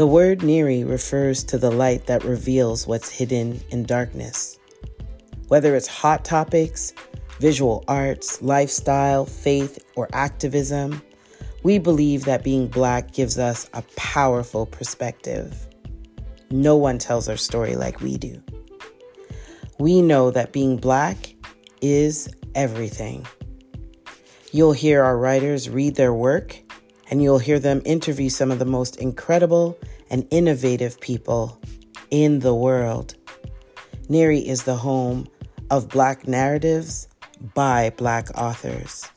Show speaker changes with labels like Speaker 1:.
Speaker 1: The word Neri refers to the light that reveals what's hidden in darkness. Whether it's hot topics, visual arts, lifestyle, faith, or activism, we believe that being black gives us a powerful perspective. No one tells our story like we do. We know that being black is everything. You'll hear our writers read their work, and you'll hear them interview some of the most incredible and innovative people in the world. Neri is the home of Black narratives by Black authors.